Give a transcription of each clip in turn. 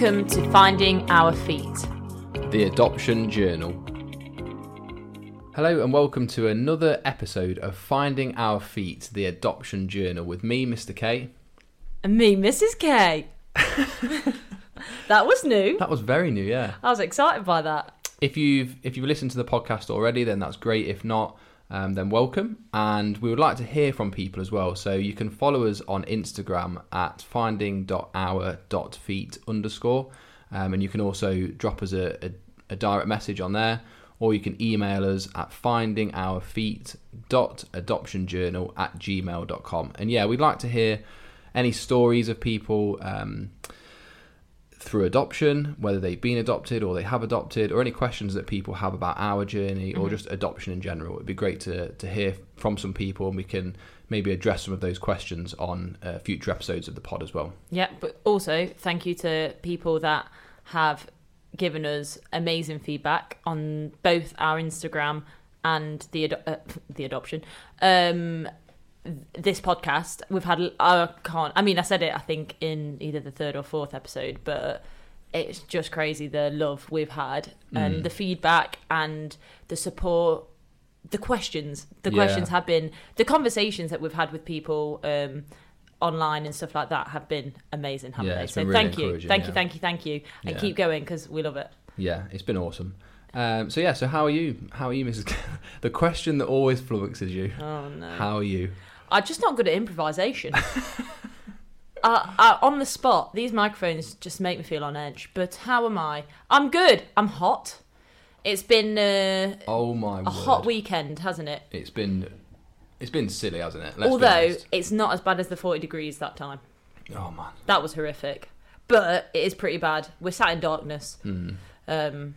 Welcome to Finding Our Feet. The Adoption Journal. Hello and welcome to another episode of Finding Our Feet, the Adoption Journal, with me, Mr. K. And me, Mrs. K. that was new. That was very new, yeah. I was excited by that. If you've if you've listened to the podcast already, then that's great. If not, um, then welcome. And we would like to hear from people as well. So you can follow us on Instagram at finding.our.feet underscore. Um, and you can also drop us a, a, a direct message on there, or you can email us at findingourfeet.adoptionjournal at gmail.com. And yeah, we'd like to hear any stories of people um, through adoption, whether they've been adopted or they have adopted, or any questions that people have about our journey or just adoption in general. It'd be great to, to hear from some people and we can maybe address some of those questions on uh, future episodes of the pod as well. Yeah, but also thank you to people that have given us amazing feedback on both our Instagram and the ado- uh, the adoption. Um, this podcast we've had I can't I mean I said it I think in either the third or fourth episode but it's just crazy the love we've had and the feedback and the support the questions the Yeah. questions have been the conversations that we've had with people um online and stuff like that have been amazing haven't Yeah, they so really thank you thank you thank you thank you and Yeah. keep going because we love it Yeah, it's been awesome. Um, so yeah, so how are you? How are you, Mrs. The question that always flummoxes you. oh no How are you? I'm just not good at improvisation. uh, uh, on the spot, these microphones just make me feel on edge. But how am I? I'm good. I'm hot. It's been uh, Oh my a word! hot weekend, hasn't it? It's been, it's been silly, hasn't it? Let's Although it's not as bad as the 40 degrees that time. oh man, That was horrific. But it is pretty bad. We're sat in darkness. Um,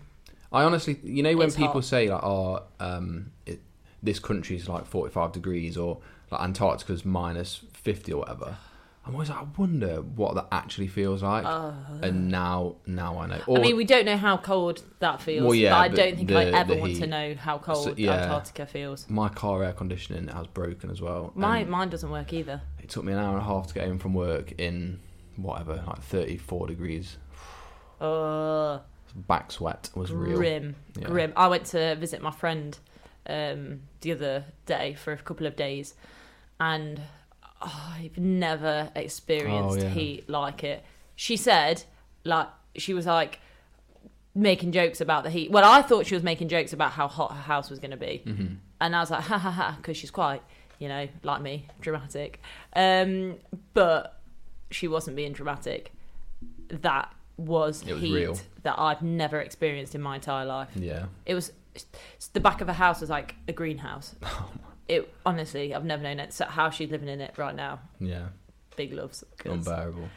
I honestly, you know, when people hot. say like, "Oh, um, it, this country's like forty-five degrees," or like Antarctica's minus fifty or whatever, I'm always like, I wonder what that actually feels like. and now, now I know. Or, Uh. I mean, we don't know how cold that feels. Well, yeah, but I but don't think I ever the want to heat. know how cold So, yeah. Antarctica feels. my car air conditioning has broken as well. My, and mine doesn't work either. it took me an hour and a half to get home from work in whatever, like thirty-four degrees. Uh, Back sweat was real. Grim, Yeah. grim. I went to visit my friend um, the other day for a couple of days, and oh, I've never experienced Oh, yeah. heat like it. She said, like, she was like making jokes about the heat. Well, I thought she was making jokes about how hot her house was going to be, Mm-hmm. and I was like, ha ha ha, because she's quite, you know, like me, dramatic. Um, but she wasn't being dramatic. That was was heat real. that I've never experienced in my entire life. Yeah. It was the back of a house was like a greenhouse. Oh, It honestly, I've never known it. So how she's living in it right now, Yeah. big loves. 'cause- Unbearable.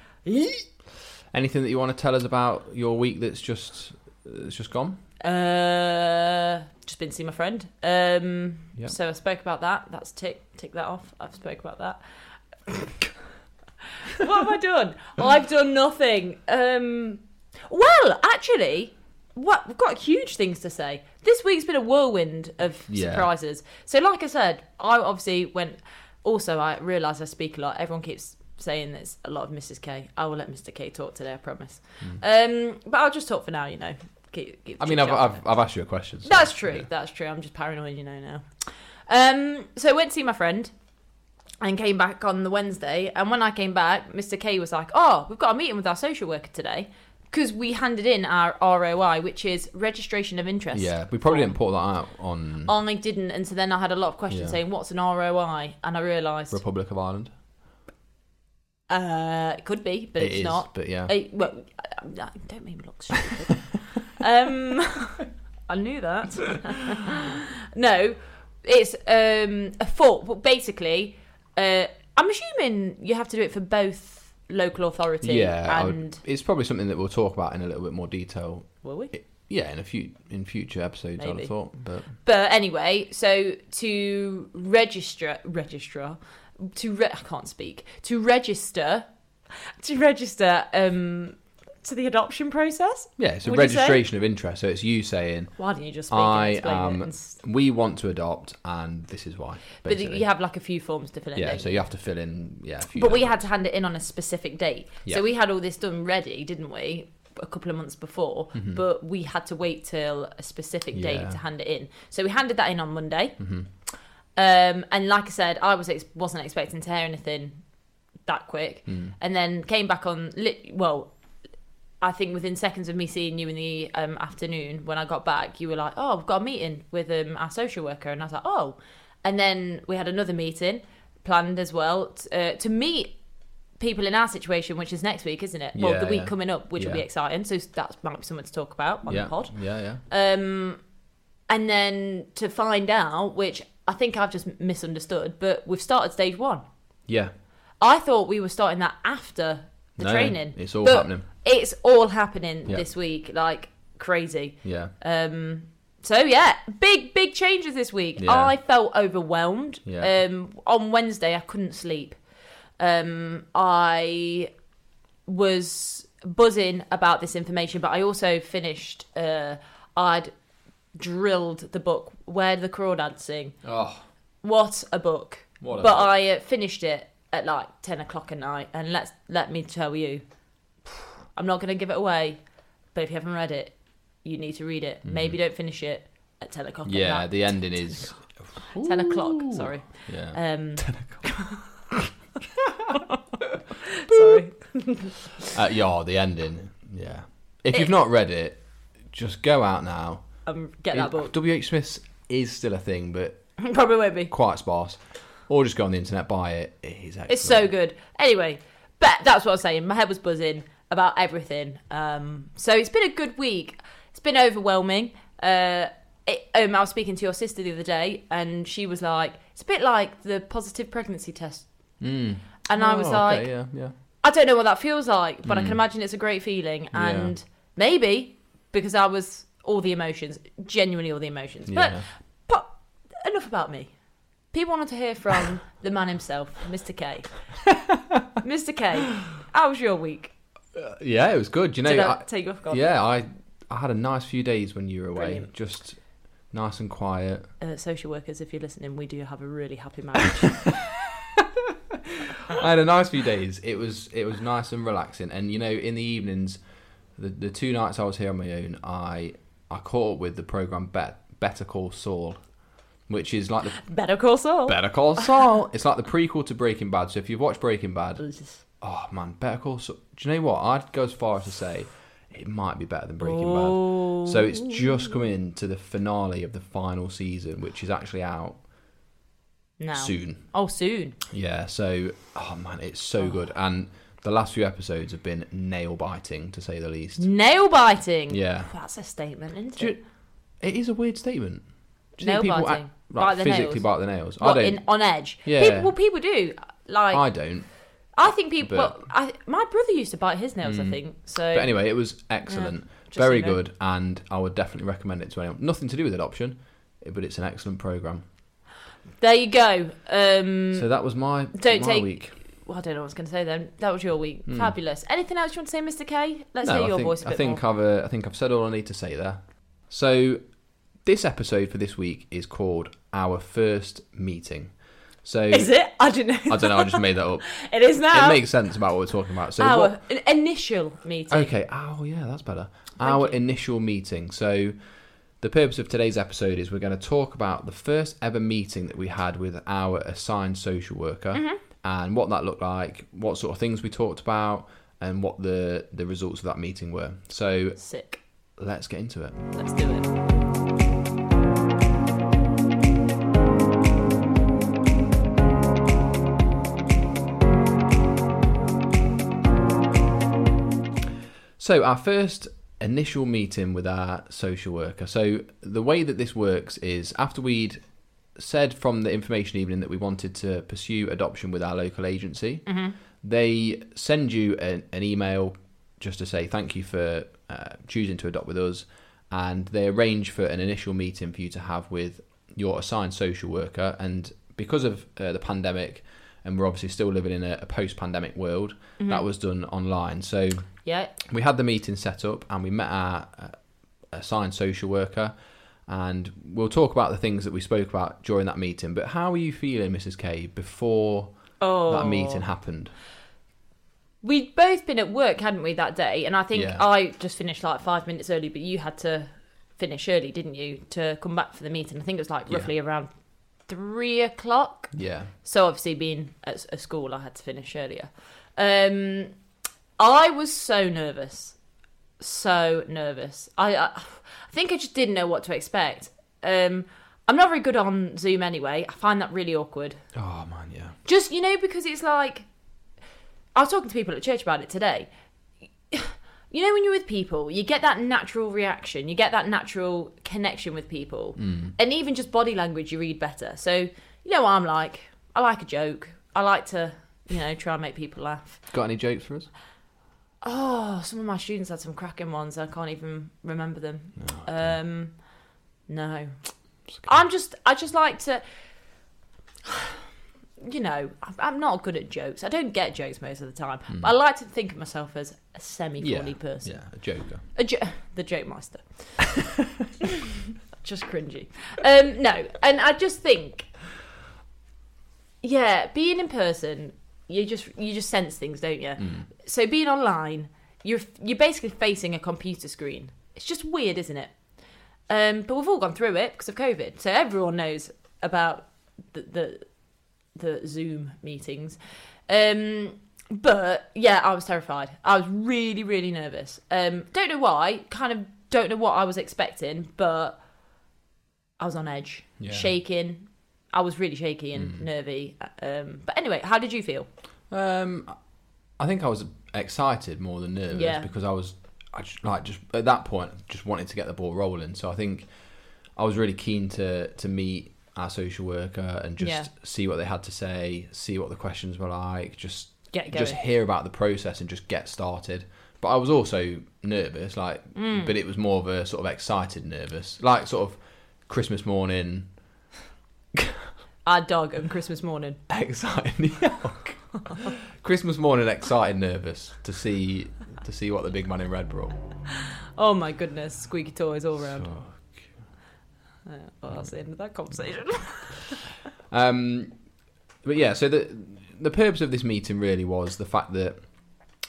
Anything that you want to tell us about your week that's just it's just gone? Uh, just been to see my friend. Um, Yep. so I spoke about that. That's tick tick that off. I've spoke about that. what have I done? I've done nothing. Um, well, actually, what we've got huge things to say. This week's been a whirlwind of Yeah. surprises. So, like I said, I obviously went. Also, I realise I speak a lot. Everyone keeps saying there's a lot of Mrs. K. I will let Mr. K talk today. I promise. Um, but I'll just talk for now. You know. Keep, keep. I mean, I've. I've, I've asked you a question. so- That's true. yeah. That's true. I'm just paranoid, you know now. Um, so I went to see my friend and came back on the Wednesday. And when I came back, Mr. K was like, "Oh, we've got a meeting with our social worker today because we handed in our ROI, which is registration of interest." Yeah, we probably didn't put that out on I didn't, and so then I had a lot of questions Yeah. saying, "What's an ROI?" And I realised Republic of Ireland. uh, it could be, but It it's is, not. But yeah, Uh, well, uh, uh, don't make me look stupid. um, I knew that. no, it's um, a fault. But basically, uh, I'm assuming you have to do it for both local authority yeah. I would- and it's probably something that we'll talk about in a little bit more detail. will we? Yeah, in a few in future episodes, I'd have thought. But But anyway, so to register, registrar, to re- I can't speak to register, to register um, to the adoption process? Yeah, it's a Would you say? registration of interest. So it's you saying, Why don't you just speak I and explain it? am. and We want to adopt, and this is why. But basically. you have like a few forms to fill in. yeah, don't so you? you have to fill in. Yeah, a few But we had to hand it in on a specific date. Yeah. So we had all this done ready, didn't we? A couple of months before, but we had to wait till a specific date Mm-hmm. Yeah. to hand it in. So we handed that in on Monday. Mm-hmm. Um, and like I said, I was ex- wasn't expecting to hear anything that quick, Mm. and then came back on. Lit- well, I think within seconds of me seeing you in the um, afternoon when I got back, you were like, "Oh, I've got a meeting with um, our social worker," and I was like, "Oh," and then we had another meeting planned as well uh, to meet people in our situation, which is next week, isn't it? well, Yeah, the week yeah. coming up, which will be exciting. So that might be something to talk about on yeah, the pod. Yeah, yeah. Um, and then to find out, which I think I've just misunderstood, but we've started stage one. Yeah. I thought we were starting that after the No, training. it's all But happening. It's all happening Yeah. this week, like crazy. Yeah. Um, so yeah, big big changes this week. Yeah. I felt overwhelmed. Yeah. Um, on Wednesday, I couldn't sleep. Um, I was buzzing about this information, but I also finished. Uh, I'd drilled the book "Where the Crawdads Sing." Oh, What a book! What a but book. I uh, finished it at like ten o'clock at night, and let's let me tell you, I'm not going to give it away. But if you haven't read it, you need to read it. Maybe don't finish it at ten o'clock. at Mm. yeah. The ending is. ten o'clock. Ooh. Sorry. Yeah. Um, sorry. Uh, yeah, the ending. Yeah. If you've not read it, just go out now. Um, get that It- book. W. H. Smith's is still a thing, but Probably won't be. quite sparse. Or just go on the internet, buy it. It is excellent. It's so good. Anyway, but that's what I was saying. My head was buzzing about everything. Um, so it's been a good week. It's been overwhelming. Uh, it, um, I was speaking to your sister the other day, and she was like, "It's a bit like the positive pregnancy test." Mm. And I was Oh, like, okay, yeah, yeah. I don't know what that feels like, but I Mm. can imagine it's a great feeling. Yeah. And maybe because I was all the emotions, genuinely all the emotions. yeah. But, but enough about me. People wanted to hear from the man himself, Mr. K. Mr. K, how was your week? yeah, it was good. You know, Did I I- take you off guard? yeah, I I had a nice few days when you were away. Brilliant. Just nice and quiet. Uh, social workers, if you're listening, we do have a really happy marriage. I had a nice few days. It was it was nice and relaxing. And you know, in the evenings, the the two nights I was here on my own, I I caught up with the program Bet, Better Call Saul, which is like the Better Call Saul. Better Call Saul. it's like the prequel to Breaking Bad. So if you've watched Breaking Bad, oh man, Better Call Saul. Do you know what? I'd go as far as to say it might be better than Breaking Bad. Oh. So it's just come in to the finale of the final season, which is actually out now. soon. Oh, soon. Yeah, so oh man, it's so oh. good, and the last few episodes have been nail biting to say the least. Nail biting. Yeah, That's a statement, isn't it? you- it is a weird statement. Do Nail people biting? act- Bite the physically nails? bite the nails? What, I don't. in, on edge? Yeah. People, well, people do. Like, I I, don't. I think people. but- well, I, my brother used to bite his nails, I Mm. think. So. But anyway, it was excellent, just very so you know. good, and I would definitely recommend it to anyone. Nothing to do with adoption, but it's an excellent program. There you go. Um, So that was my Don't my take- week. well, I don't know what I was going to say then. That was your week. Hmm. Fabulous. Anything else you want to say, Mr. K? Let's hear I your think, voice a I bit think more. I've uh, I think I've said all I need to say there. So this episode for this week is called our first meeting. So Is it? I didn't know. I don't know. I just made that up. it is now. It makes sense about what we're talking about. So Our what, an initial meeting. okay. Oh yeah, that's better. our you. initial meeting. So the purpose of today's episode is we're going to talk about the first ever meeting that we had with our assigned social worker Mm-hmm. and what that looked like, what sort of things we talked about, and what the the results of that meeting were. So Sick. let's get into it. Let's do it. So our first initial meeting with our social worker. So the way that this works is after we'd said from the information evening that we wanted to pursue adoption with our local agency, they send you an, an email just to say thank you for uh, choosing to adopt with us, and they arrange for an initial meeting for you to have with your assigned social worker. And because of uh, the pandemic and we're obviously still living in a, a post-pandemic world. Mm-hmm. That was done online. So Yeah. we had the meeting set up, and we met our uh, assigned social worker, and we'll talk about the things that we spoke about during that meeting. But how are you feeling, Mrs. K, before Oh. that meeting happened? We'd both been at work, hadn't we, that day? And I think Yeah. I just finished like five minutes early, but you had to finish early, didn't you, to come back for the meeting? I think it was like Yeah. roughly around three o'clock. Yeah, So obviously, being at a school, I had to finish earlier. Um, I was so nervous, so nervous. I, I, I think I just didn't know what to expect. Um, I'm not very good on Zoom anyway. I find that really awkward. oh man, yeah, Just you know, because it's like I was talking to people at church about it today. You know, when you're with people, you get that natural reaction, you get that natural connection with people, and even just body language, you read better. So you know what I'm like. I like a joke. I like to, you know, try and make people laugh. got any jokes for us? Oh, some of my students had some cracking ones. I can't even remember them. Um, no, I'm just. I just like to. You know, I'm- not good at jokes. I don't get jokes most of the time. But I like to think of myself as a semi-funny yeah, person. yeah, a joker. A jo- the joke master. just cringy. Um, no, and I just think, yeah, being in person, you just you just sense things, don't you? So being online, you're you're basically facing a computer screen. It's just weird, isn't it? Um, but we've all gone through it because of COVID, so everyone knows about the the, the Zoom meetings. Um, but yeah, I was terrified. I was really, really nervous. Um, don't know why. Kind of don't know what I was expecting, but I was on edge, Yeah. shaking. I was really shaky and nervy. Um, but anyway, how did you feel? Um, I think I was excited more than nervous Yeah. because I was, I just, like just at that point just wanted to get the ball rolling. So I think I was really keen to to meet our social worker and just Yeah. see what they had to say, see what the questions were like, just Get just hear about the process and just get started. But I was also nervous, like, Mm. but it was more of a sort of excited nervous, like sort of Christmas morning, Our dog on Christmas morning. excited. Christmas morning, excited, nervous to see to see what the big man in red brought. Oh my goodness, squeaky toys all round. So, Uh, well, that's the end of that conversation. Um, but yeah, so the the purpose of this meeting really was the fact that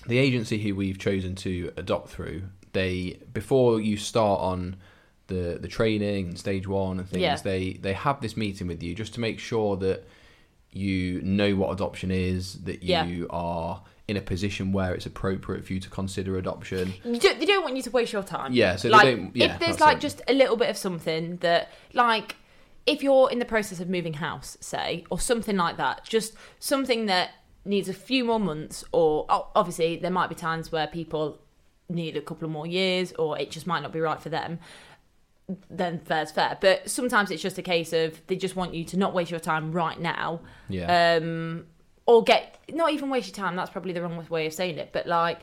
the agency who we've chosen to adopt through, they before you start on the the training and stage one and things, Yeah. they they have this meeting with you just to make sure that you know what adoption is, that Yeah. you are in a position where it's appropriate for you to consider adoption. You don't, they don't want you to waste your time. Yeah, so like, they don't. Yeah, if there's like it. just a little bit of something that, like, if you're in the process of moving house, say, or something like that, just something that needs a few more months, or oh, obviously there might be times where people need a couple of more years, or it just might not be right for them. Then fair's fair, but sometimes it's just a case of they just want you to not waste your time right now, yeah. um, or get not even waste your time. That's probably the wrong way of saying it, but like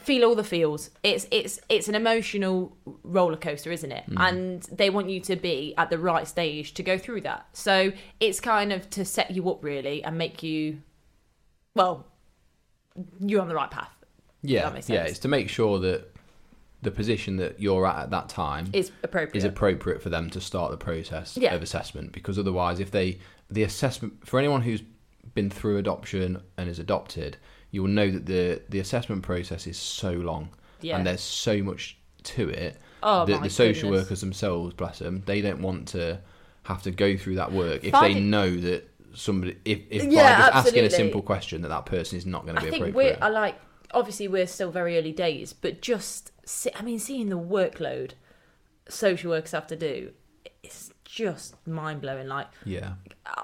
feel all the feels. It's it's it's an emotional roller coaster, isn't it? Mm. And they want you to be at the right stage to go through that. So it's kind of to set you up really and make you, well, you're on the right path. yeah, yeah. It's to make sure that the position that you're at at that time Is appropriate. is appropriate for them to start the process Yeah. of assessment because otherwise if they the assessment for anyone who's been through adoption and is adopted you'll know that the the assessment process is so long yeah. and there's so much to it oh that the social goodness. workers themselves bless them they don't want to have to go through that work if they know that somebody if, if by Yeah, just asking a simple question that that person is not going to I be think appropriate we're I like obviously we're still very early days, but just see, I mean seeing the workload social workers have to do, just mind blowing. Like yeah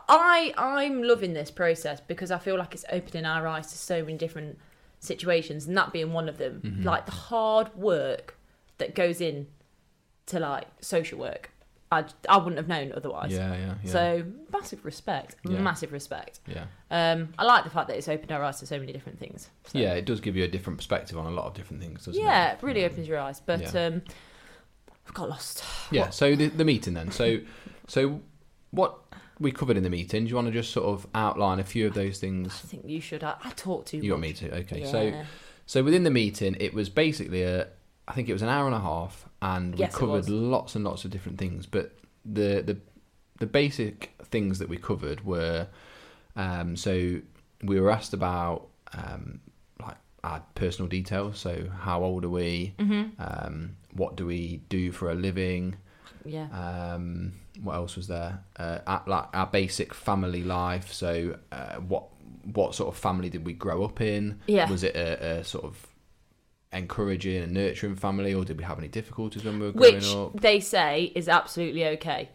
I I'm loving this process because I feel like it's opening our eyes to so many different situations, and that being one of them. Mm-hmm. Like the hard work that goes in to like social work, I I wouldn't have known otherwise. yeah yeah yeah So massive respect, Yeah. massive respect. yeah Um, I like the fact that it's opened our eyes to so many different things. So. yeah it does give you a different perspective on a lot of different things doesn't yeah, it it really opens your eyes. But Yeah. um, I've got lost. Yeah. What- So the, the meeting then. So so what we covered in the meeting. Do you want to just sort of outline a few of those things? I think you should. I, I talk too You want me to? Okay. Yeah. So so within the meeting, it was basically a. I think it was an hour and a half, and Yes, we covered lots and lots of different things. But the the the basic things that we covered were, um, so we were asked about um, our personal details. So how old are we? Mm-hmm. Um, what do we do for a living? yeah. Um, what else was there? Uh, our, like our basic family life. So, uh, what what sort of family did we grow up in? Yeah. Was it a, a sort of encouraging and nurturing family, or did we have any difficulties when we were which growing up? they say is absolutely okay.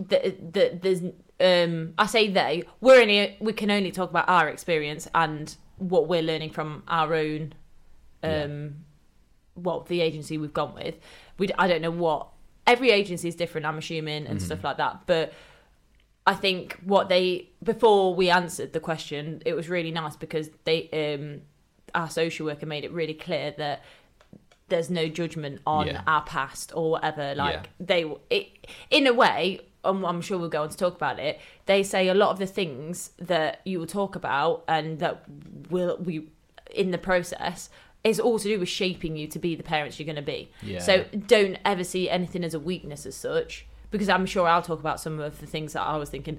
The, the, there's, um, I say they. We're only we can only talk about our experience and what we're learning from our own, um, well, the agency we've gone with. We I don't know what every agency is different. I'm assuming and stuff like that, but. I think what they before we answered the question, it was really nice because they um our social worker made it really clear that there's no judgment on Yeah. our past or whatever. Like Yeah. they, it, in a way, um, I'm sure we'll go on to talk about it. They say a lot of the things that you will talk about and that will we in the process is all to do with shaping you to be the parents you're going to be. Yeah. So don't ever see anything as a weakness as such, because I'm sure I'll talk about some of the things that I was thinking.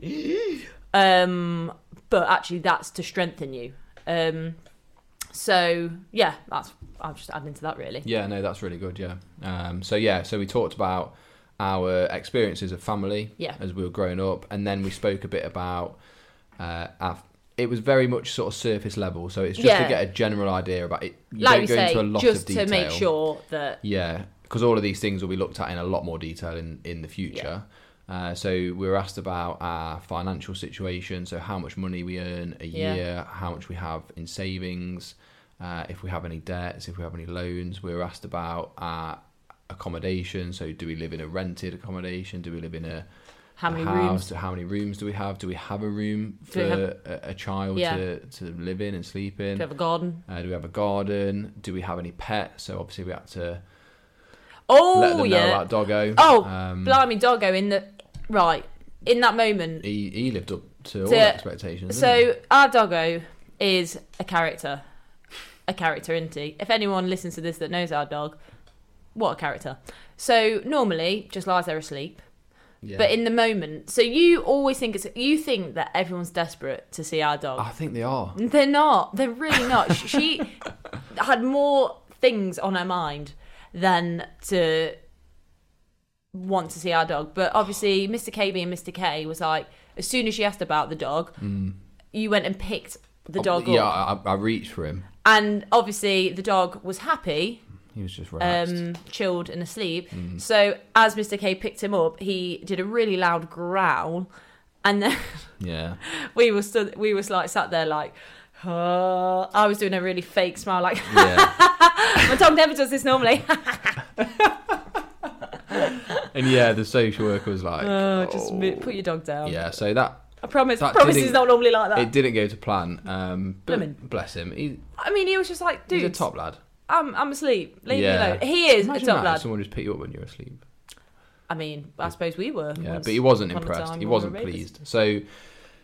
um, but actually, that's to strengthen you. Um, so yeah, that's I'll just add into that really. Yeah, no, that's really good. Yeah. Um, so yeah, so we talked about our experiences of family Yeah. as we were growing up, and then we spoke a bit about uh, our. It was very much sort of surface level, so it's just Yeah. to get a general idea about it. You like don't we go say, into a lot just of detail. to make sure that Yeah, because all of these things will be looked at in a lot more detail in in the future. Uh, so we were asked about our financial situation, so how much money we earn a Yeah. year, how much we have in savings, uh, if we have any debts, if we have any loans. We were asked about our accommodation, so do we live in a rented accommodation? Do we live in a, how many house? rooms. How many rooms do we have? Do we have a room for have- a, a child Yeah. to, to live in and sleep in? Do we have a garden? Uh, do we have a garden? Do we have any pets? So obviously we had to Oh let them know yeah. about Doggo. Oh, um, Blimey, doggo in the right in that moment. he, he lived up to all To- expectations. didn't So our doggo is a character, a character, isn't he? If anyone listens to this that knows our dog, what a character. So normally just lies there asleep. Yeah. but in the moment, so you always think it's you think that everyone's desperate to see our dog. I think they are. They're not. They're really not. she had more things on her mind than to want to see our dog. But obviously, Mr. K and Mr. K was like, as soon as she asked about the dog, you went and picked the dog Mm. Oh, Yeah. I, I reached for him. And obviously, the dog was happy, He was just relaxed. um, chilled, and asleep. Mm. So as Mr. K picked him up, he did a really loud growl. And then yeah. we were stood, we was like sat there like, uh, I was doing a really fake smile, like Yeah. my dog never does this normally. and yeah, the social worker was like, oh, just oh. put your dog down. Yeah, so that I promise. That promise he's not normally like that. it didn't go to plan. Um, but Blimmin'. bless him. He, I mean, he was just like, dude, he's a top lad. I'm I'm asleep. Leave Yeah. me alone. He is Imagine a top that, lad. someone just pick you up when you're asleep. I mean, I suppose we were. Yeah, once but he wasn't upon a impressed. time He when we wasn't were babies. pleased. So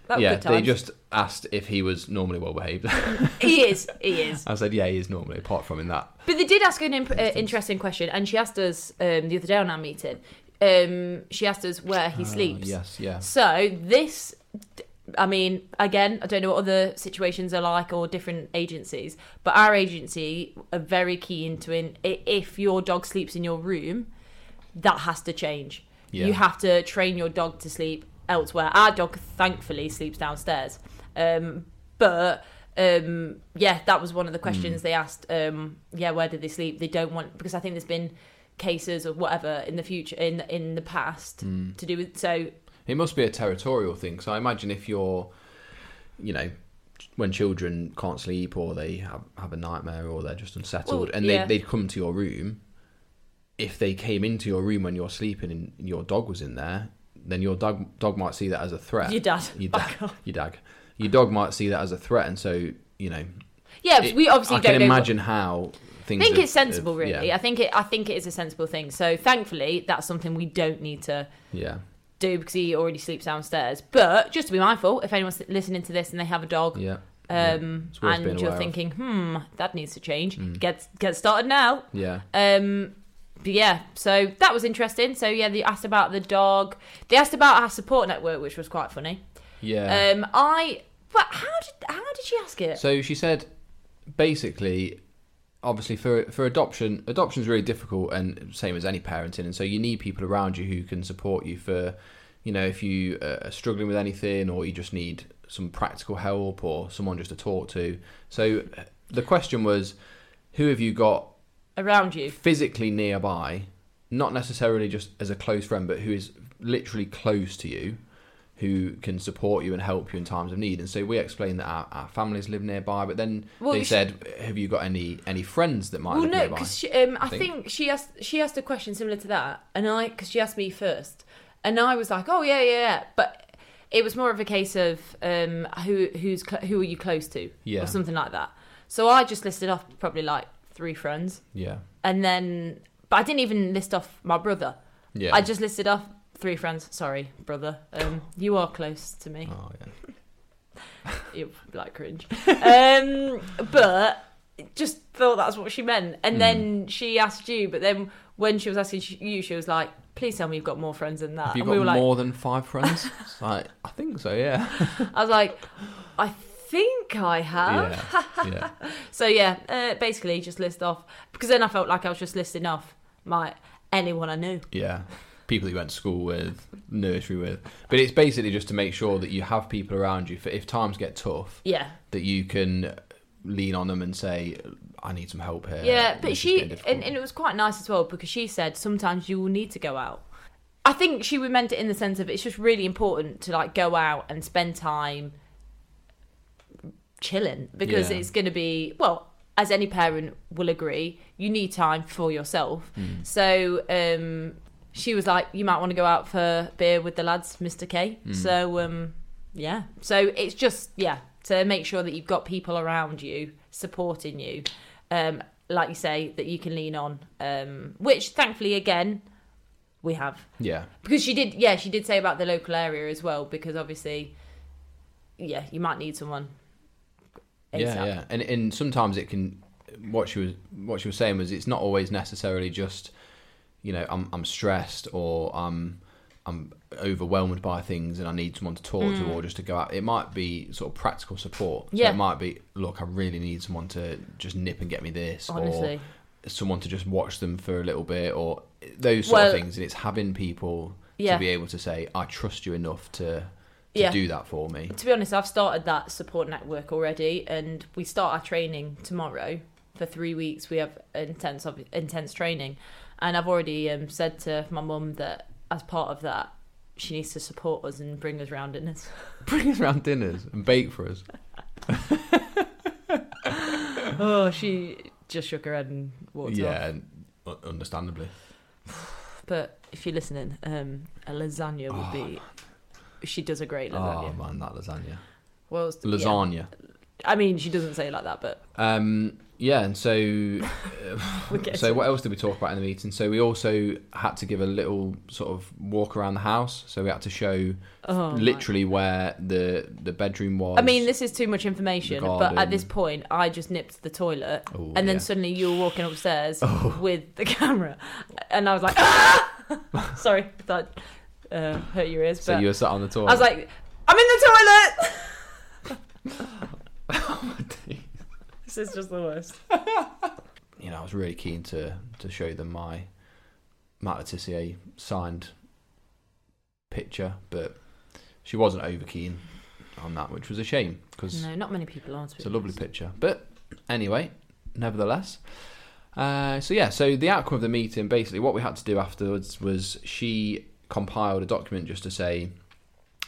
That was yeah, good they times. just asked if he was normally well behaved. he is. He is. I said, yeah, he is normally. Apart from in that, But they did ask an imp- uh, interesting question, and she asked us um, the other day on our meeting. Um, she asked us where he Uh, sleeps. yes, yeah. So this, I mean, again, I don't know what other situations are like or different agencies, but our agency are very keen to in if your dog sleeps in your room, that has to change. Yeah. You have to train your dog to sleep elsewhere. Our dog, thankfully, sleeps downstairs, um, but. Um, yeah, that was one of the questions they asked. Um, yeah, where did they sleep? They don't want because I think there's been cases or whatever in the future in in the past to do with so It must be a territorial thing. So I imagine if you're, you know, when children can't sleep or they have, have a nightmare or they're just unsettled Well, and yeah. they, they'd come to your room, if they came into your room when you're sleeping and your dog was in there, then your dog dog might see that as a threat. your dad. Your dad, your dog, your dog might see that as a threat, and so you know. Yeah, it- we obviously I don't can know. imagine how things. I think have- it's sensible, have- really. Yeah, I think it. I think it is a sensible thing. So thankfully, that's something we don't need to yeah. Do because he already sleeps downstairs. But just to be mindful, if anyone's listening to this and they have a dog, Yeah. um, being and you're of. thinking, hmm, that needs to change, Mm. get get started now. Yeah. Um, but yeah, so that was interesting. So yeah, they asked about the dog. They asked about our support network, which was quite funny. Yeah. Um, I but how did how did she ask it? So she said, basically, obviously for for adoption, adoption is really difficult, and same as any parenting, and so you need people around you who can support you for, you know, if you uh, are struggling with anything or you just need some practical help or someone just to talk to. So uh, the question was, who have you got Around you. physically nearby, not necessarily just as a close friend, but who is literally close to you, who can support you and help you in times of need. And so we explained that our, our families live nearby, but then Well, they said, "Have you got any any friends that might Well, live no, nearby?" because um, I I think. think. she asked she asked a question similar to that, and I because she asked me first, and I was like, oh yeah, yeah, yeah, but it was more of a case of um, who who's cl- who are you close to, Yeah. or something like that. So I just listed off probably like three friends, yeah, and then but I didn't even list off my brother. yeah. I just listed off three friends. Sorry, brother. Um, you are close to me. Oh yeah. You're like cringe. um, but just thought that's what she meant. And Hmm. then she asked you, but then when she was asking you, she was like, "Please tell me you've got more friends than that." Have you and got we were like, more than five friends? Like, I think so. Yeah. I was like, "I think I have." yeah. Yeah. So yeah, uh, basically just list off because then I felt like I was just listing off my anyone I knew. Yeah. People you went to school with, nursery with. But it's basically just to make sure that you have people around you for if times get tough, Yeah, that you can lean on them and say, I need some help here. Yeah, but is she and, and it was quite nice as well because she said sometimes you will need to go out. I think she meant it in the sense of it's just really important to like go out and spend time chilling because Yeah. it's going to be well as any parent will agree you need time for yourself Mm. so um she was like you might want to go out for beer with the lads mr k Mm. so um yeah so it's just yeah to make sure that you've got people around you supporting you um like you say that you can lean on um which thankfully again we have Yeah. because she did yeah she did say about the local area as well because obviously yeah you might need someone Yeah, yeah. And and sometimes it can what she was what she was saying was it's not always necessarily just you know, I'm I'm stressed or I'm I'm overwhelmed by things and I need someone to talk to or just to go out. It might be sort of practical support. So Mm. Yeah. it might be, look, I really need someone to just nip and get me this honestly or someone to just watch them for a little bit or those sort Well- of things. And it's having people Yeah. to be able to say, I trust you enough to to Yeah. do that for me. to be honest i've started that support network already and we start our training tomorrow for three weeks we have intense of intense training and i've already um, said to my mum that as part of that she needs to support us and bring us round dinners Bring us around dinners and bake for us. oh she just shook her head and walked yeah, off u- understandably. but if you're listening um a lasagna would be she does a great lasagna. Oh lasagna man, that lasagna. what else yeah. Lasagna. i mean she doesn't say it like that but Um, yeah, and so so what else did we talk about in the meeting? So we also had to give a little sort of walk around the house. So we had to show oh literally where the the bedroom was. I mean, this is too much information, but at this point, I just nipped to the toilet, Oh, and then yeah. suddenly you were walking upstairs Oh. with the camera, and I was like, ah! sorry, that uh, hurt your ears, so but you were sat on the toilet. I was like, I'm in the toilet. This is just the worst. you know, I was really keen to to show them my Matt Le Tissier signed picture, but she wasn't over keen on that, which was a shame because No, not many people are. to It's a lovely picture. But anyway, nevertheless. Uh, so yeah, so the outcome of the meeting, basically, what we had to do afterwards was she compiled a document just to say,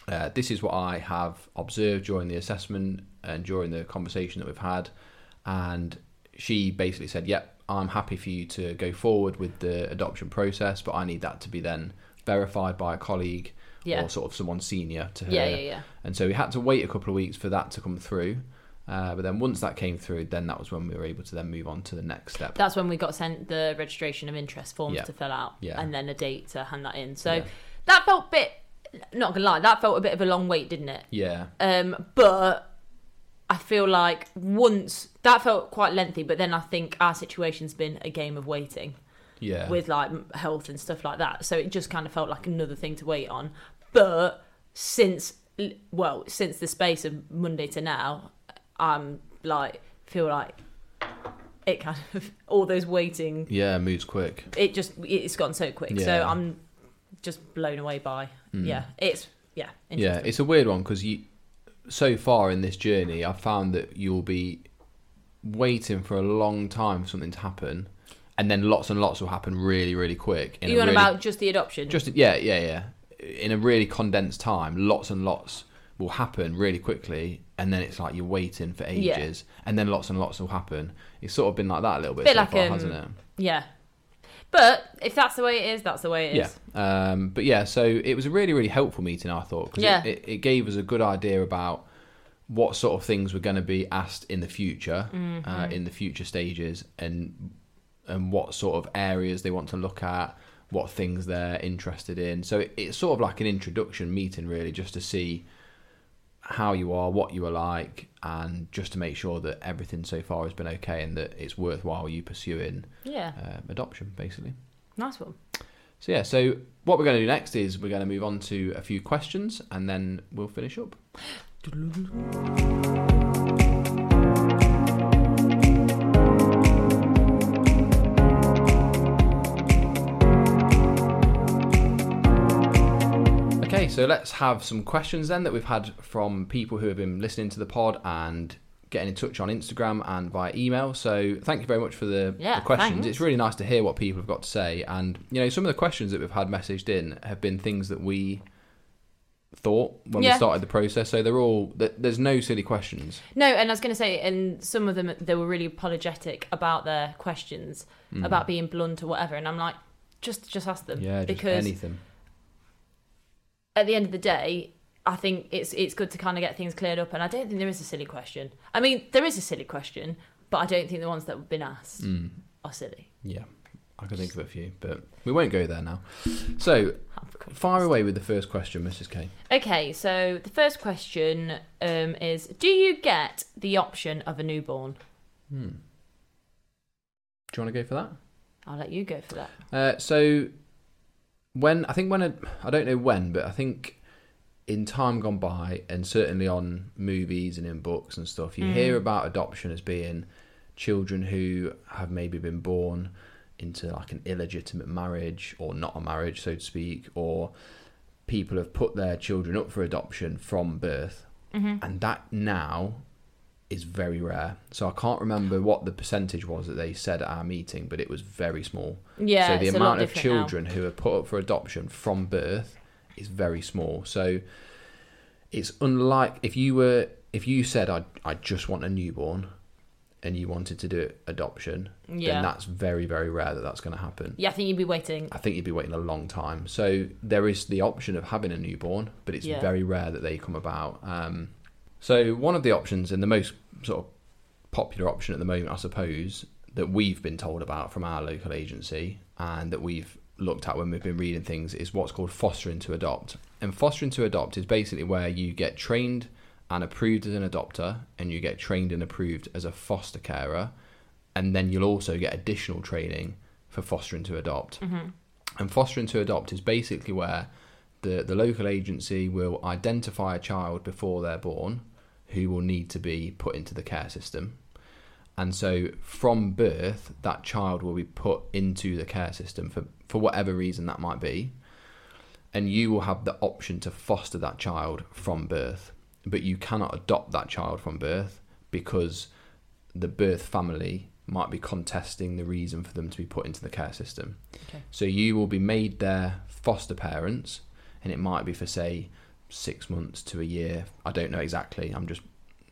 uh, this is what I have observed during the assessment and during the conversation that we've had, and she basically said, "Yep, I'm happy for you to go forward with the adoption process, but I need that to be then verified by a colleague Yeah, or sort of someone senior to her." yeah, yeah, yeah. And so we had to wait a couple of weeks for that to come through. Uh, but then once that came through, then that was when we were able to then move on to the next step. That's when we got sent the registration of interest forms Yeah. to fill out, Yeah. and then a date to hand that in. So Yeah. that felt a bit not gonna lie, that felt a bit of a long wait, didn't it? Yeah. Um, but I feel like once that felt quite lengthy, but then I think our situation's been a game of waiting Yeah. with like health and stuff like that. So it just kind of felt like another thing to wait on. But since well, since the space of Monday to now, I'm like feel like it kind of all those waiting. yeah, moves quick. It just it's gone so quick. So Yeah. Mm. I'm just blown away by. Yeah, it's yeah. Yeah, it's a weird one because you, so far in this journey, I've found that you'll be waiting for a long time for something to happen, and then lots and lots will happen really, really quick. in a you on really- about just the adoption? just yeah, yeah, yeah. In a really condensed time, lots and lots will happen really quickly, and then it's like you're waiting for Yeah. ages, and then lots and lots will happen. It's sort of been like that a little bit, Bit so like, far, um, hasn't it? yeah. But if that's the way it is, that's the way it is. Yeah. Um, but yeah, so it was a really, really helpful meeting, I thought, because Yeah. it, it, it gave us a good idea about what sort of things were going to be asked in the future, Mm-hmm. uh, in the future stages, and and what sort of areas they want to look at, what things they're interested in. So it, it's sort of like an introduction meeting, really, just to see how you are, what you are like, and just to make sure that everything so far has been okay and that it's worthwhile you pursuing Yeah. um, adoption, basically. Nice one. So yeah, so what we're going to do next is we're going to move on to a few questions and then we'll finish up. so let's have some questions then that we've had from people who have been listening to the pod and getting in touch on Instagram and via email. So thank you very much for the, Yeah, the questions. thanks. It's really nice to hear what people have got to say. And you know, some of the questions that we've had messaged in have been things that we thought when Yeah. we started the process. So they're all there's no silly questions. No, and I was going to say, and some of them they were really apologetic about their questions, about being blunt or whatever, and I'm like, just just ask them Mm. Yeah, just because anything. At the end of the day, I think it's it's good to kind of get things cleared up, and I don't think there is a silly question. I mean, there is a silly question, but I don't think the ones that have been asked Mm. are silly. Yeah, I can think of a few, but we won't go there now. So fire away with the first question, Mrs. K. Okay, so the first question um, is: Do you get the option of a newborn? Hmm. Do you want to go for that? I'll let you go for that. Uh, so when I think when I don't know when, but I think in time gone by, and certainly on movies and in books and stuff, you Mm. hear about adoption as being children who have maybe been born into like an illegitimate marriage or not a marriage, so to speak, or people have put their children up for adoption from birth, Mm-hmm. and that now is very rare. So I can't remember what the percentage was that they said at our meeting, but it was very small. Yeah, so the it's a lot amount of different now. children who are put up for adoption from birth is very small. So it's unlike if you were if you said I I just want a newborn and you wanted to do adoption, Yeah. then that's very very rare that that's going to happen. Yeah, I think you'd be waiting. I think you'd be waiting a long time. So there is the option of having a newborn, but it's Yeah. very rare that they come about. Um, so one of the options and the most sort of popular option at the moment, I suppose, that we've been told about from our local agency and that we've looked at when we've been reading things is what's called fostering to adopt. And fostering to adopt is basically where you get trained and approved as an adopter and you get trained and approved as a foster carer and then you'll also get additional training for fostering to adopt. Mm-hmm. And fostering to adopt is basically where the, the local agency will identify a child before they're born who will need to be put into the care system. And so from birth, that child will be put into the care system for, for whatever reason that might be. And you will have the option to foster that child from birth. But you cannot adopt that child from birth because the birth family might be contesting the reason for them to be put into the care system. Okay. So you will be made their foster parents, and it might be for say six months to a year. I don't know exactly. I'm just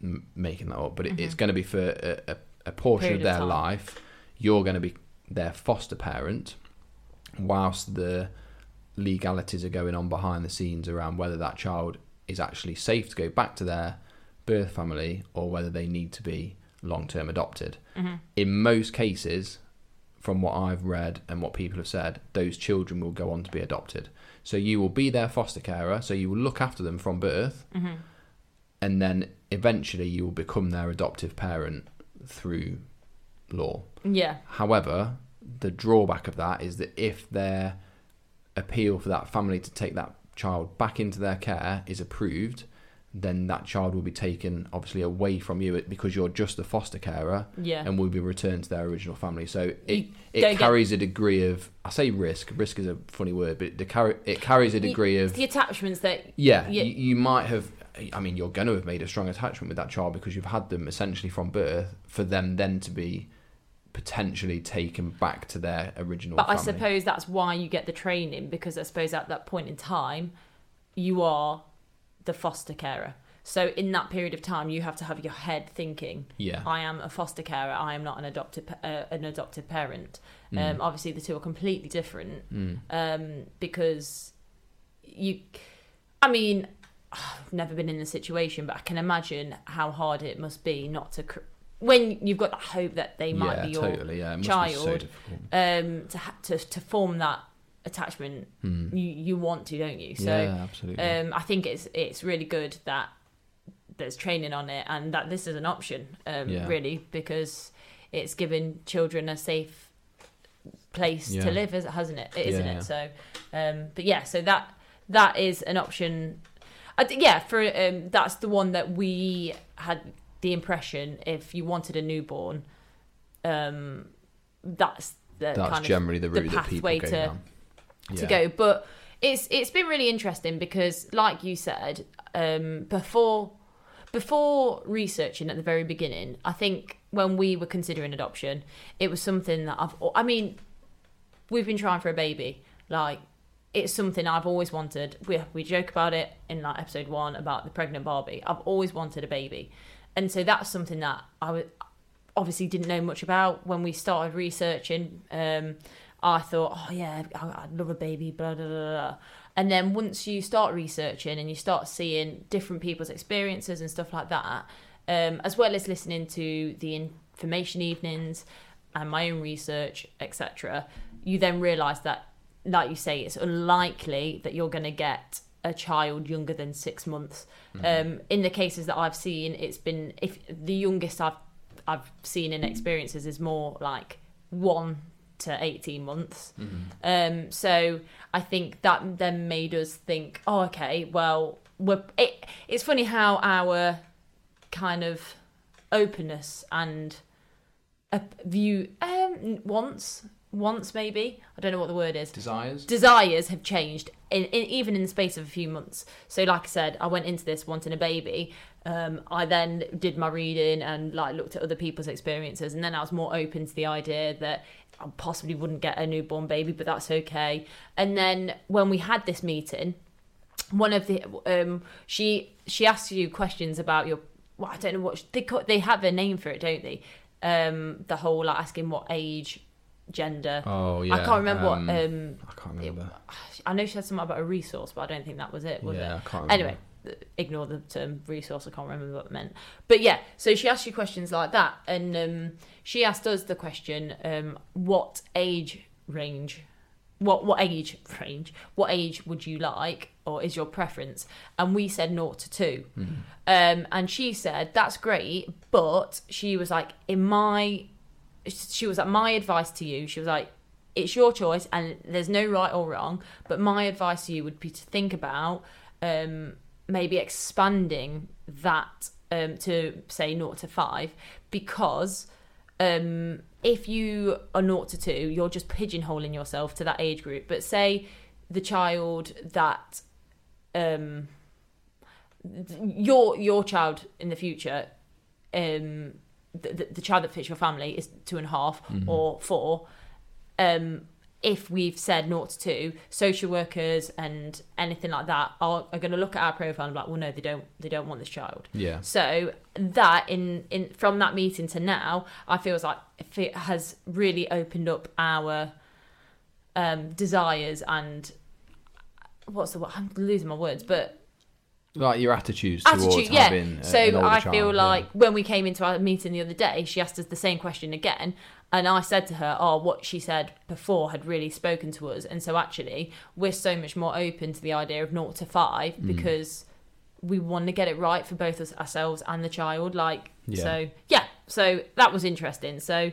m- making that up, but it, it's going to be for a, a, a portion Period of their life. You're going to be their foster parent, whilst the legalities are going on behind the scenes around whether that child is actually safe to go back to their birth family or whether they need to be long term adopted. Mm-hmm. In most cases, from what I've read and what people have said, those children will go on to be adopted. So you will be their foster carer, so you will look after them from birth, Mm-hmm. and then eventually you will become their adoptive parent through law. Yeah. However, the drawback of that is that if their appeal for that family to take that child back into their care is approved, then that child will be taken obviously away from you because you're just a foster carer Yeah. and will be returned to their original family. So it, it don't get- carries a degree of I say risk. Risk is a funny word, but it, carry, it carries a degree of the attachments that yeah. You, you might have. I mean, you're going to have made a strong attachment with that child because you've had them essentially from birth. For them then to be potentially taken back to their original. But I suppose that's why you get the training because I suppose at that point in time, you are the foster carer. So in that period of time, you have to have your head thinking, Yeah. "I am a foster carer. I am not an adopted uh, an adopted parent." Mm. Um, obviously, the two are completely different Mm. um, because you. I mean, I've never been in the situation, but I can imagine how hard it must be not to. Cr- when you've got that hope that they might yeah, be your totally. Yeah, be so child, um, to, ha- to to form that attachment, Mm. you you want to, don't you? So yeah, absolutely. um, I think it's it's really good that there's training on it and that this is an option, um, Yeah. really, because it's given children a safe place Yeah. to live, hasn't it? Isn't it? So, um, but yeah, so that that is an option. I th- yeah, for um, that's the one that we had the impression if you wanted a newborn, um, that's the That's kind of generally the the route that people pathway go to- down. To Yeah. go. But it's it's been really interesting because, like you said, um, before before researching at the very beginning, I think when we were considering adoption, it was something that I've. I mean, we've been trying for a baby. Like, it's something I've always wanted. We we joke about it in like episode one about the pregnant Barbie. I've always wanted a baby, and so that's something that I was obviously didn't know much about when we started researching. Um, I thought, oh yeah, I'd love a baby, blah blah blah. And then once you start researching and you start seeing different people's experiences and stuff like that, um, as well as listening to the information evenings and my own research, etc., you then realise that, like you say, it's unlikely that you're going to get a child younger than six months. Um, in the cases that I've seen, it's been if the youngest I've I've seen in experiences is more like one to 18 months. Um, so I think that then made us think, oh, okay, well, we're, it, it's funny how our kind of openness and a view, um, once, once maybe, I don't know what the word is, Desires. desires have changed in, in even in the space of a few months. So, like I said, I went into this wanting a baby. Um, I then did my reading and like looked at other people's experiences, and then I was more open to the idea that I possibly wouldn't get a newborn baby, but that's okay. And then when we had this meeting, one of the um, she she asked you questions about your. Well, I don't know what they ca- they have a name for it, don't they? Um, the whole like asking what age, gender. Oh yeah. I can't remember um, what. Um, I can't remember. I know she had something about a resource, but I don't think that was it, was yeah, it? I can't remember. Anyway, ignore the term resource. I can't remember what it meant. But yeah, so she asked you questions like that, and um, she asked us the question: um, What age range? What what age range? What age would you like, or is your preference? And we said naught to two. Mhm. Um, and she said that's great, but she was like, in my, she was like, my advice to you. She was like, it's your choice, and there's no right or wrong. But my advice to you would be to think about um, maybe expanding that um, to say naught to five, because um, if you are naught to two, you're just pigeonholing yourself to that age group. But say the child that um, your your child in the future, um, the, the, the child that fits your family is two and a half Mhm. or four. Um, if we've said naught to two, social workers and anything like that are, are going to look at our profile and be like, well, no, they don't, they don't want this child. Yeah. So that in in from that meeting to now, I feel like it has really opened up our um, desires and what's the word? I'm losing my words, but like your attitudes towards attitude yeah having so i child, feel yeah. like when we came into our meeting the other day she asked us the same question again and i said to her oh what she said before had really spoken to us and so actually we're so much more open to the idea of 0 to 5 Mm. because we want to get it right for both us ourselves and the child like Yeah. so yeah so that was interesting so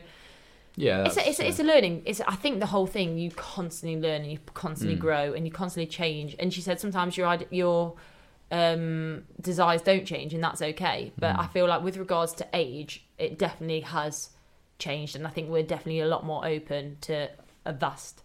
yeah, it's a, it's, a, it's a learning. It's I think the whole thing you constantly learn and you constantly Mm. grow and you constantly change. And she said sometimes your your um, desires don't change and that's okay. But Mm. I feel like with regards to age, it definitely has changed, and I think we're definitely a lot more open to a vast.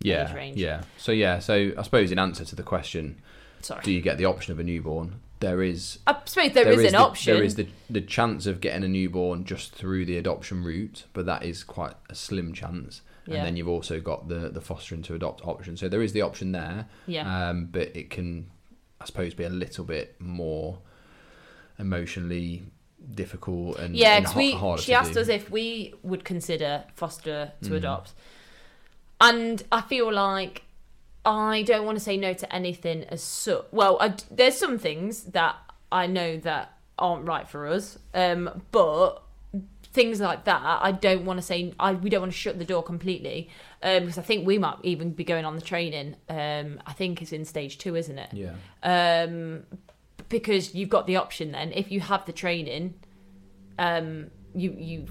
yeah, age range. yeah. So yeah, so I suppose in answer to the question, Sorry, do you get the option of a newborn? There is I suppose there is, an the, option. There is the the chance of getting a newborn just through the adoption route, but that is quite a slim chance. Yeah. And then you've also got the the fostering to adopt option. So there is the option there. yeah, Um, but it can, I suppose, be a little bit more emotionally difficult and yeah. and we harder she asked do. us if we would consider foster to Mm. adopt, and I feel like I don't want to say no to anything as such. Well, I, there's some things that I know that aren't right for us, um, but things like that, I don't want to say. I we don't want to shut the door completely um, because I think we might even be going on the training. Um, I think it's in stage two, isn't it? Yeah, um, because you've got the option then if you have the training um, you you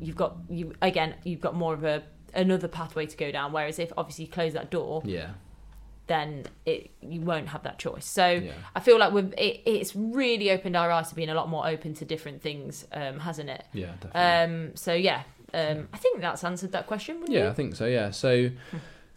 you've got you again you've got more of a another pathway to go down whereas if obviously you close that door yeah, then it you won't have that choice so yeah. i feel like we've it, it's really opened our eyes to being a lot more open to different things um, hasn't it Yeah, definitely. um, so yeah um, i think that's answered that question wouldn't yeah, I think so. Yeah. So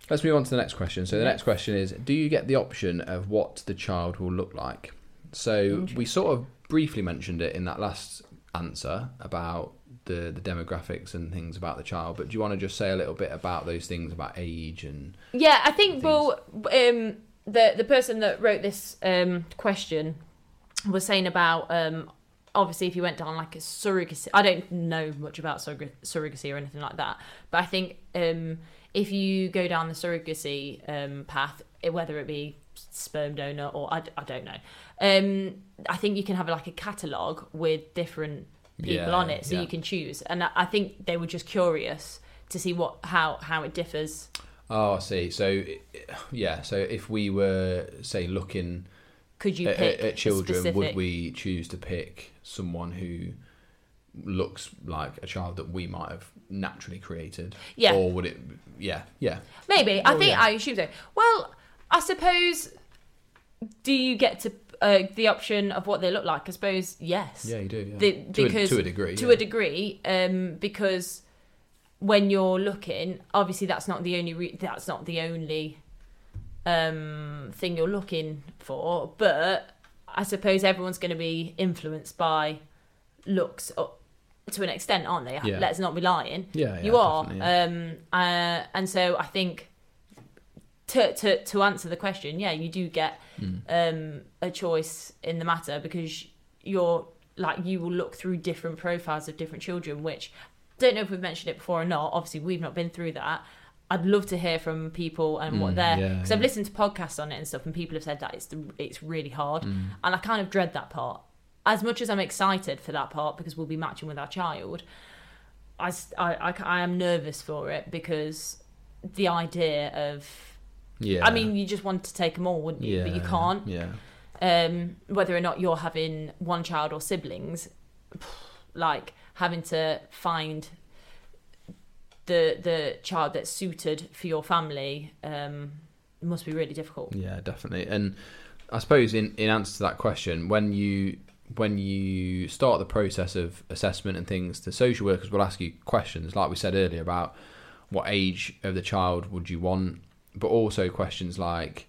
let's move on to the next question. So the Yeah. next question is: Do you get the option of what the child will look like? So we sort of briefly mentioned it in that last answer about the the demographics and things about the child. But do you want to just say a little bit about those things about age and Yeah, I think well, um, the the person that wrote this um, question was saying about um, obviously if you went down like a surrogacy. I don't know much about surrog- surrogacy or anything like that, but I think um, if you go down the surrogacy um, path, whether it be sperm donor or I don't know, um, I think you can have like a catalogue with different people Yeah, on it, so yeah. you can choose. And I I think they were just curious to see what how how it differs. Oh, I see. So, yeah. So, if we were, say, looking Could you at, pick at- children, would we choose to pick someone who looks like a child that we might have naturally created? Yeah. Or would it? Yeah. Yeah. Maybe. I think yeah. I assume so. Well, I suppose. Do you get to uh, the option of what they look like? I suppose yes. Yeah, you do. Yeah. The- to, because a, to a degree. to yeah. a degree, um, because when you're looking, obviously that's not the only re- that's not the only um, thing you're looking for. But I suppose everyone's going to be influenced by looks to an extent, aren't they? Yeah. Let's not be lying Yeah, yeah, you are yeah. um uh, and so i think to to to answer the question yeah you do get Mm. um a choice in the matter because you're like you will look through different profiles of different children which don't know if we've mentioned it before or not obviously we've not been through that I'd love to hear from people and what Mm, they're yeah, because I've yeah. listened to podcasts on it and stuff, and people have said that it's the, it's really hard, Mm. and I kind of dread that part. As much as I'm excited for that part because we'll be matching with our child, I, I, I I am nervous for it because the idea of Yeah. I mean you just want to take them all, wouldn't you? yeah, But you can't. Yeah. Um, whether or not you're having one child or siblings, like having to find the the child that's suited for your family um, must be really difficult. Yeah, definitely. And I suppose in, in answer to that question, when you when you start the process of assessment and things, the social workers will ask you questions, like we said earlier, about what age of the child would you want, but also questions like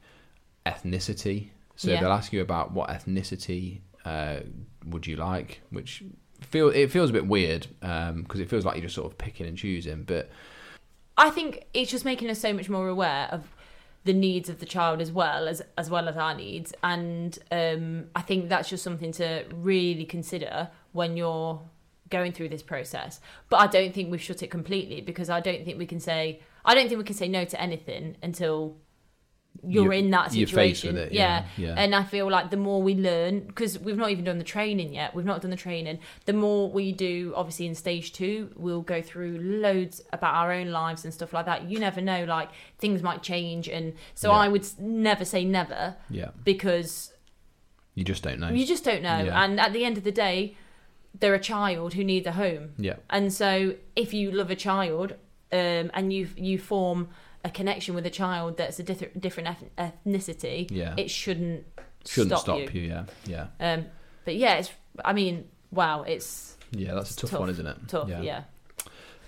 ethnicity. So Yeah. they'll ask you about what ethnicity uh, would you like, which feel it feels a bit weird because it feels like you're just sort of picking and choosing. But I think it's just making us so much more aware of the needs of the child as well as as well as our needs, and um, I think that's just something to really consider when you're going through this process. But I don't think we've shut it completely because I don't think we can say I don't think we can say no to anything until you're You're- in that you're faced situation. with it, yeah, yeah. And I feel like the more we learn, because we've not even done the training yet, we've not done the training. The more we do, obviously in stage two, we'll go through loads about our own lives and stuff like that. You never know, like things might change, and so Yeah. I would never say never Yeah. because You just don't know. you just don't know. Yeah. And at the end of the day, they're a child who needs a home. yeah. And so, if you love a child um, and you you form a connection with a child that's a diff- different eth- ethnicity, Yeah. it shouldn't Shouldn't stop, stop, you. Yeah. Yeah. Um, but yeah, it's. I mean, wow, it's Yeah. That's a tough, tough, one, isn't it? tough. Yeah.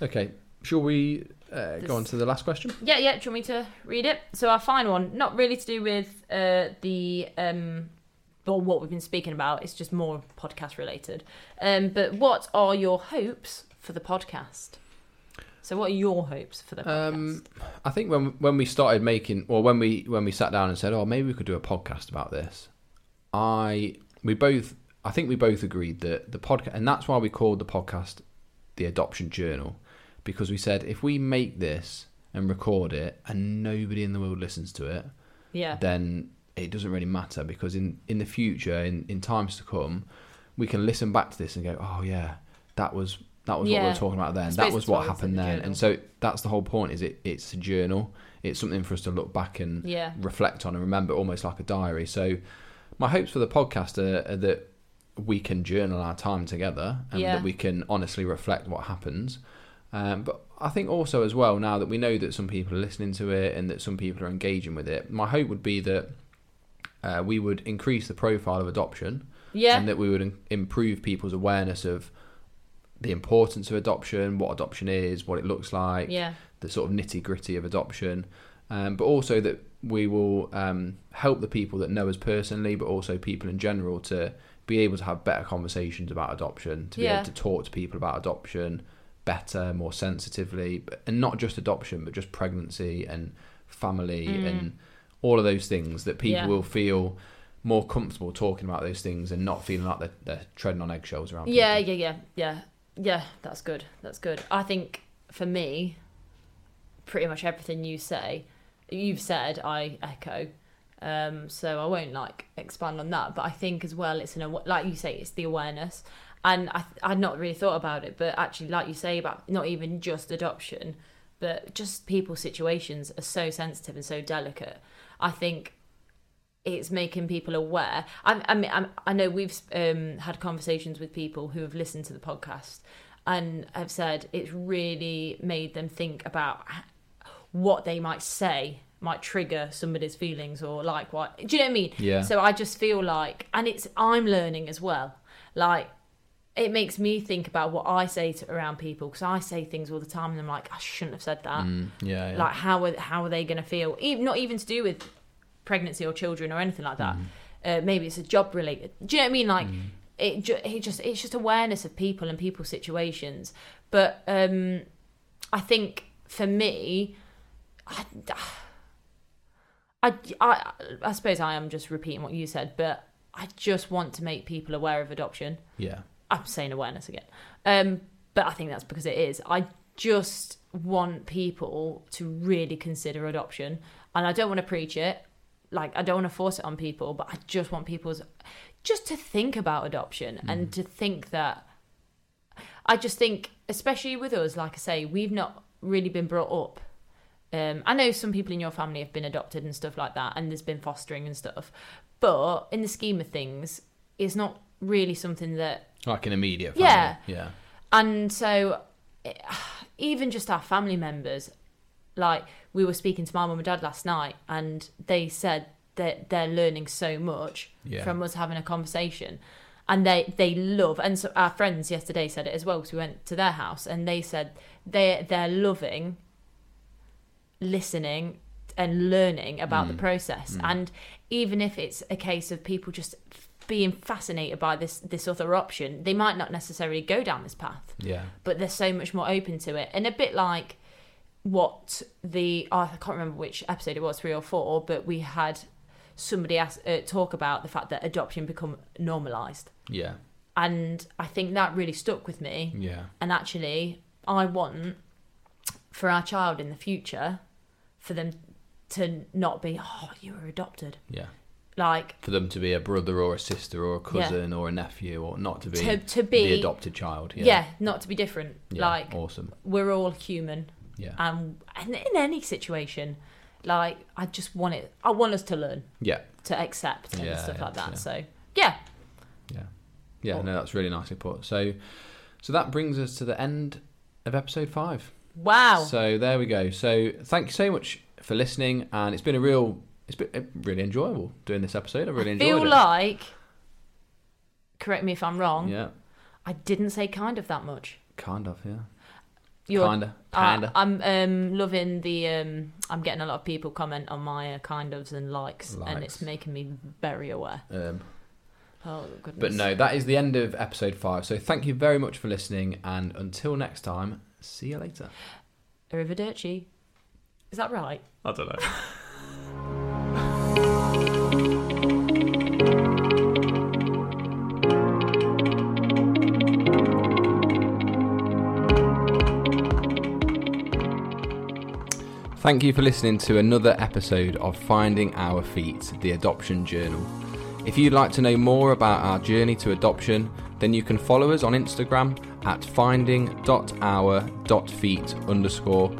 Okay. Shall we uh, go on to the last question? yeah, yeah. Do you want me to read it? So our final one, not really to do with uh, the um, or what we've been speaking about. It's just more podcast related. Um, but what are your hopes for the podcast? So, what are your hopes for the podcast? Um, I think when when we started making, or when we when we sat down and said, "Oh, maybe we could do a podcast about this," I we both I think we both agreed that the podcast, and that's why we called the podcast the Adoption Journal, because we said if we make this and record it and nobody in the world listens to it, yeah, then it doesn't really matter because in in the future, in in times to come, we can listen back to this and go, "Oh yeah, that was." That was what we Yeah. were talking about then. That was what why we said happened the then, and so that's the whole point. Is it? It's a journal. It's something for us to look back and yeah, reflect on and remember, almost like a diary. So, my hopes for the podcast are, are that we can journal our time together and Yeah. that we can honestly reflect what happens. Um, but I think also as well now that we know that some people are listening to it and that some people are engaging with it, my hope would be that uh, we would increase the profile of adoption yeah, and that we would im- improve people's awareness of the importance of adoption, what adoption is, what it looks like, yeah, the sort of nitty gritty of adoption, um, but also that we will um, help the people that know us personally, but also people in general to be able to have better conversations about adoption, to be Yeah. able to talk to people about adoption better, more sensitively, and not just adoption, but just pregnancy and family Mm. and all of those things that people Yeah. will feel more comfortable talking about those things and not feeling like they're, they're treading on eggshells around. yeah, people. yeah, yeah, yeah, yeah. That's good. That's good. I think for me, pretty much everything you say, you've said, I echo. Um, so I won't like expand on that, but I think as well, it's an like you say, it's the awareness, and I I'd not really thought about it, but actually, like you say about not even just adoption, but just people's situations are so sensitive and so delicate. I think it's making people aware. I, I mean, I'm, I know we've um, had conversations with people who have listened to the podcast and have said it's really made them think about what they might say might trigger somebody's feelings or like what do you know what I mean? Yeah. So I just feel like, and it's I'm learning as well. Like it makes me think about what I say to around people because I say things all the time and I'm like I shouldn't have said that Mm, yeah, yeah. like how are how are they going to feel even not even to do with pregnancy or children or anything like that uh, maybe it's a job related do you know what i mean like it, ju- it just it's just awareness of people and people's situations but um i think for me I, I, I, I suppose I am just repeating what you said, but I just want to make people aware of adoption. yeah. I'm saying awareness again. Um, but I think that's because it is. I just want people to really consider adoption. And I don't want to preach it. Like, I don't want to force it on people, but I just want people just to think about adoption and to think that. I just think, especially with us, like I say, we've not really been brought up. Um, I know some people in your family have been adopted and stuff like that, and there's been fostering and stuff. But in the scheme of things, it's not really something that Like an immediate family. Yeah. Yeah. and so, eh, even just our family members, like we were speaking to my mum and dad last night, and they said that they're learning so much Yeah. from us having a conversation, and they they love. And so our friends yesterday said it as well because we went to their house, and they said they they're loving listening and learning about the mm. process, mm. and even if it's a case of people just being fascinated by this this other option they might not necessarily go down this path Yeah. but they're so much more open to it and a bit like what the oh, I can't remember which episode it was three or four but we had somebody ask, uh, talk about the fact that adoption become normalized Yeah. and I think that really stuck with me Yeah. and actually I want for our child in the future for them to not be oh you were adopted Yeah. like For them to be a brother or a sister or a cousin or a nephew or not to be To- to be- the adopted child. yeah. Yeah. not to be different Yeah, like awesome. we're all human Yeah. and, and in any situation like i just want it i want us to learn yeah. to accept and Yeah, stuff yeah, like that yeah. so yeah Yeah. Yeah, Cool. no, that's really nicely put. So so that brings us to the end of episode five. wow So there we go. So thank you so much for listening and it's been a real it's been uh, really enjoyable doing this episode. I really I enjoyed feel it. like correct me if i'm wrong Yeah. i didn't say kind of that much Kind of, yeah. You're- Kinda. I- Kinda. I'm um, loving the. Um, I'm getting a lot of people comment on my uh, kind ofs and likes, and it's making me very aware. um, Oh goodness! but no, that is the end of episode five. So thank you very much for listening and until next time, see you later. Arrivederci. Is that right? I don't know. Thank you for listening to another episode of Finding Our Feet, the Adoption Journal. If you'd like to know more about our journey to adoption, then you can follow us on Instagram at finding.our.feet underscore,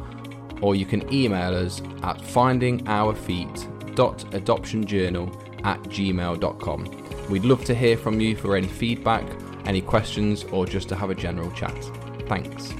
or you can email us at findingourfeet.adoptionjournal at gmail.com. We'd love to hear from you for any feedback, any questions, or just to have a general chat. Thanks.